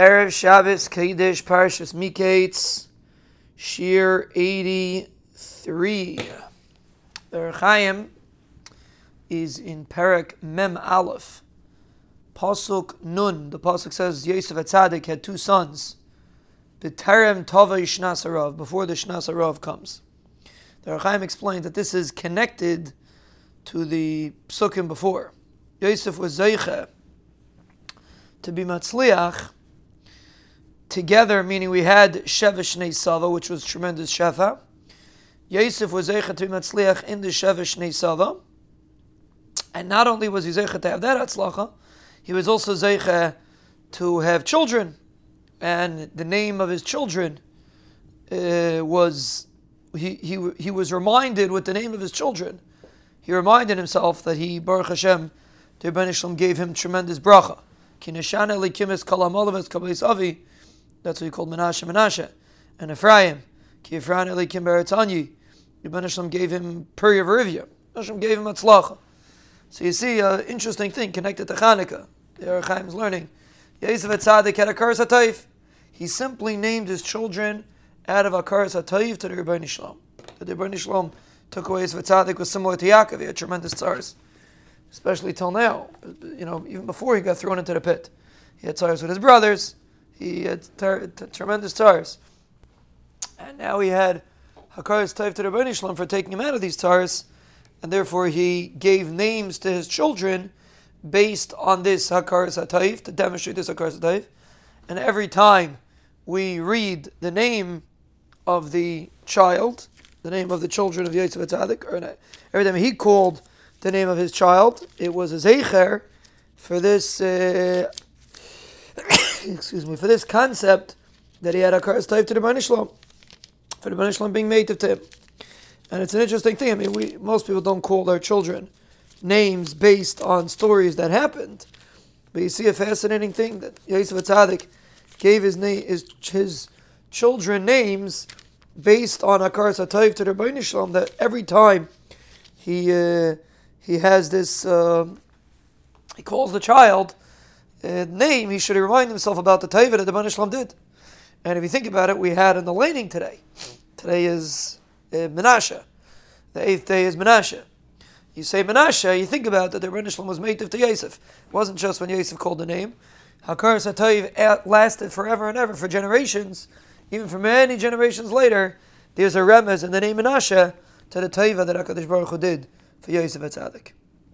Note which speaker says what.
Speaker 1: Erev Shabbos Kodesh Parshas Miketz Shiur 83. The Ohr HaChaim is in Perak Mem Aleph. Pasuk Nun. The Pasuk says Yosef Atzadik had two sons. The B'terem Tova Shnasarav, before the Shnasarav comes. The Ohr HaChaim explained that this is connected to the psukim before. Yosef was Zeicha to be Matzliach together, meaning we had Sheva Shnei Sava, which was tremendous Shefa. Yosef was Zeichet to Matzliach in the Sheva Shnei Sava. And not only was he Zeichet to have that Atzlacha, he was also Zeichet to have children. And the name of his children uh, was, he, he, he was reminded with the name of his children. He reminded himself that he, Baruch Hashem, the Rebbeinu gave him tremendous bracha. Kineshana likimis kabais avi that's what he called Menashe Menashe. And Ephraim, Ki Ephraim Elikim Beratanyi, Yibban gave him Puri of Rivya. Hashem gave him Atzlacha. So you see an interesting thing connected to Hanukkah. The Ohr HaChaim is learning. Yosef Tzadik had a Karas HaTayif. He simply named his children out of a Karas HaTayif to the Rebbeinu Shalom. The Rebbeinu Shalom took away his Tzadik was similar to Yaakov. He had tremendous tsars, especially till now. You know, even before he got thrown into the pit. He had tsars with his brothers. He had ter- tremendous tars. And now he had Hakaras Taif to Rabbi Shalom for taking him out of these tars, and therefore he gave names to his children based on this Hakaras Taif to demonstrate this Hakaras Taif. And every time we read the name of the child, the name of the children of Yosef Atzadik, or every time he called the name of his child, it was a Zecher for this uh, excuse me, for this concept that he had a curse type to the Banishlam, for the Banishlam being made to him. And it's an interesting thing. I mean, we most people don't call their children names based on stories that happened. But you see a fascinating thing that Yosef Atzadik gave his name his, his children names based on Akar Satayv to the Banishlam that every time he uh, he has this uh, he calls the child uh, name, he should remind himself about the Taiva that the Banishlam did. And if you think about it, we had in the laning today. Today is uh, Menashe. The eighth day is Menashe. You say Menashe, you think about that the Banishlam was made to Yosef. It wasn't just when Yosef called the name. Hakar Satayv lasted forever and ever, for generations. Even for many generations later, there's a remez in the name Menashe to the Taiva that HaKadosh Baruch Hu did for Yosef Atzadik.